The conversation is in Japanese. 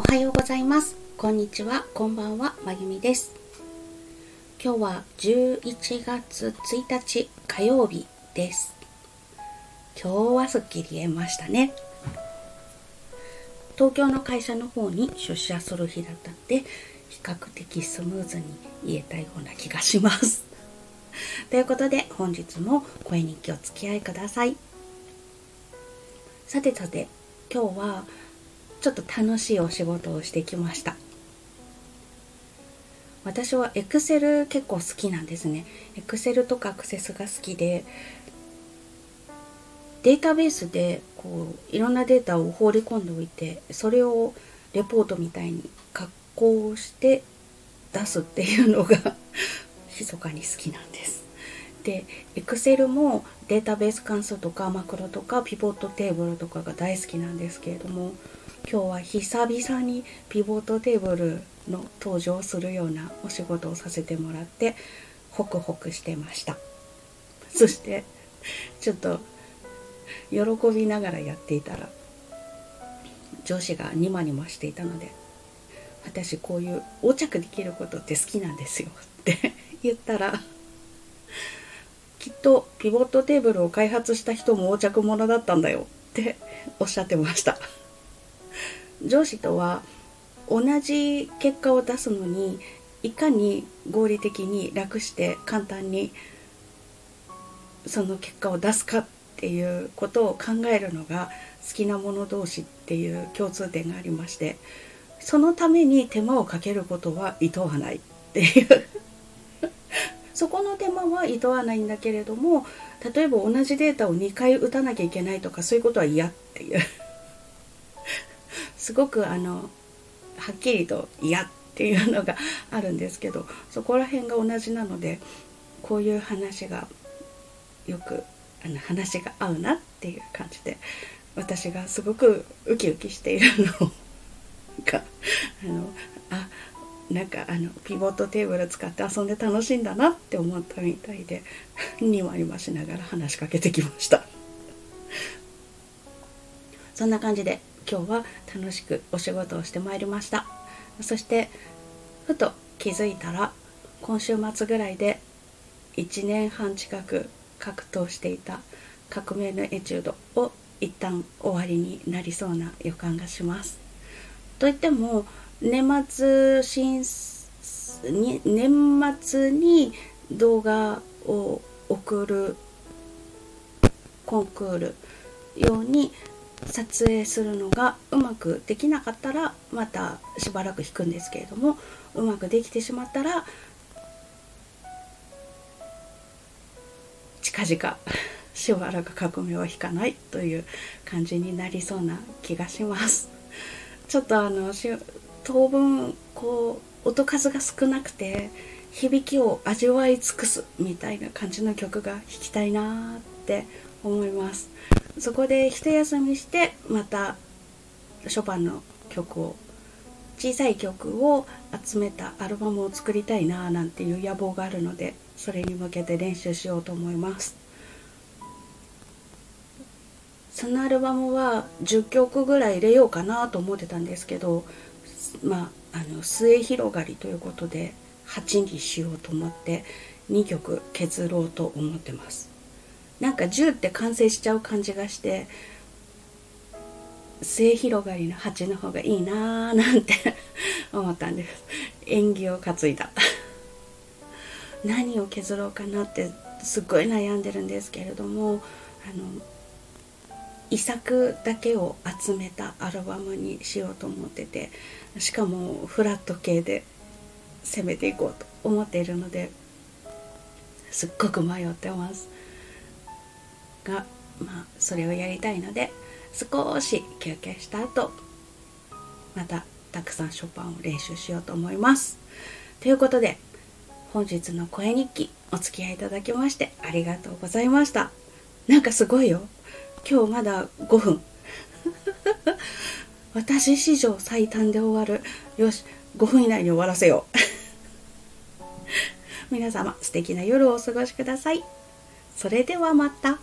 おはようございます。こんにちは。こんばんは。まゆみです。今日は11月1日火曜日です。今日はすっきり言えましたね。東京の会社の方に出社する日だったので比較的スムーズに言えたような気がします。ということで本日も声日記お付き合いください。さてさて今日はちょっと楽しいお仕事をしてきました。私はエクセル結構好きなんですね。エクセルとかアクセスが好きでデータベースでこういろんなデータを放り込んでおいてそれをレポートみたいに加工して出すっていうのが 密かに好きなんです。で Excel もデータベース関数とかマクロとかピボットテーブルとかが大好きなんですけれども今日は久々にピボットテーブルの登場するようなお仕事をさせてもらってホクホクしてました。そしてちょっと喜びながらやっていたら上司がニマニマしていたので私こういう横着できることって好きなんですよって言ったらきっとピボットテーブルを開発した人も横着者だったんだよっておっしゃってました。上司とは同じ結果を出すのにいかに合理的に楽して簡単にその結果を出すかっていうことを考えるのが好きな者同士っていう共通点がありましてそのために手間をかけることはいとわないっていう。そこの手間はいとわないんだけれども例えば同じデータを2回打たなきゃいけないとかそういうことは嫌っていう。すごくあのはっきりと嫌っていうのがあるんですけどそこら辺が同じなのでこういう話がよくあの話が合うなっていう感じで私がすごくウキウキしているのがあのあなんかあのピボットテーブル使って遊んで楽しいんだなって思ったみたいでにまりましながら話しかけてきました。そんな感じで今日は楽しくお仕事をしてまいりました。そしてふと気づいたら今週末ぐらいで1年半近く格闘していた革命のエチュードを一旦終わりになりそうな予感がします。といっても年末新に年末に動画を送るコンクールように撮影するのがうまくできなかったらまたしばらく引くんですけれどもうまくできてしまったら近々しばらく革命は引かないという感じになりそうな気がします。ちょっとあの当分こう音数が少なくて響きを味わい尽くすみたいな感じの曲が弾きたいなって思います。そこで一休みしてまたショパンの曲を小さい曲を集めたアルバムを作りたいななんていう野望があるのでそれに向けて練習しようと思います。そのアルバムは10曲ぐらい入れようかなと思ってたんですけどまああの末広がりということで8にしようと思って2曲削ろうと思ってます。なんか10って完成しちゃう感じがして末広がりの8の方がいいなーなんて 思ったんです。縁起を担いだ。何を削ろうかなってすっごい悩んでるんですけれどもあの遺作だけを集めたアルバムにしようと思っててしかもフラット系で攻めていこうと思っているのですっごく迷ってます。がまあそれをやりたいので少し休憩した後またたくさんショパンを練習しようと思います。ということで本日の声日記お付き合いいただきましてありがとうございました。なんかすごいよ。今日まだ5分。私史上最短で終わる。よし5分以内に終わらせよう。皆様素敵な夜をお過ごしください。それではまた。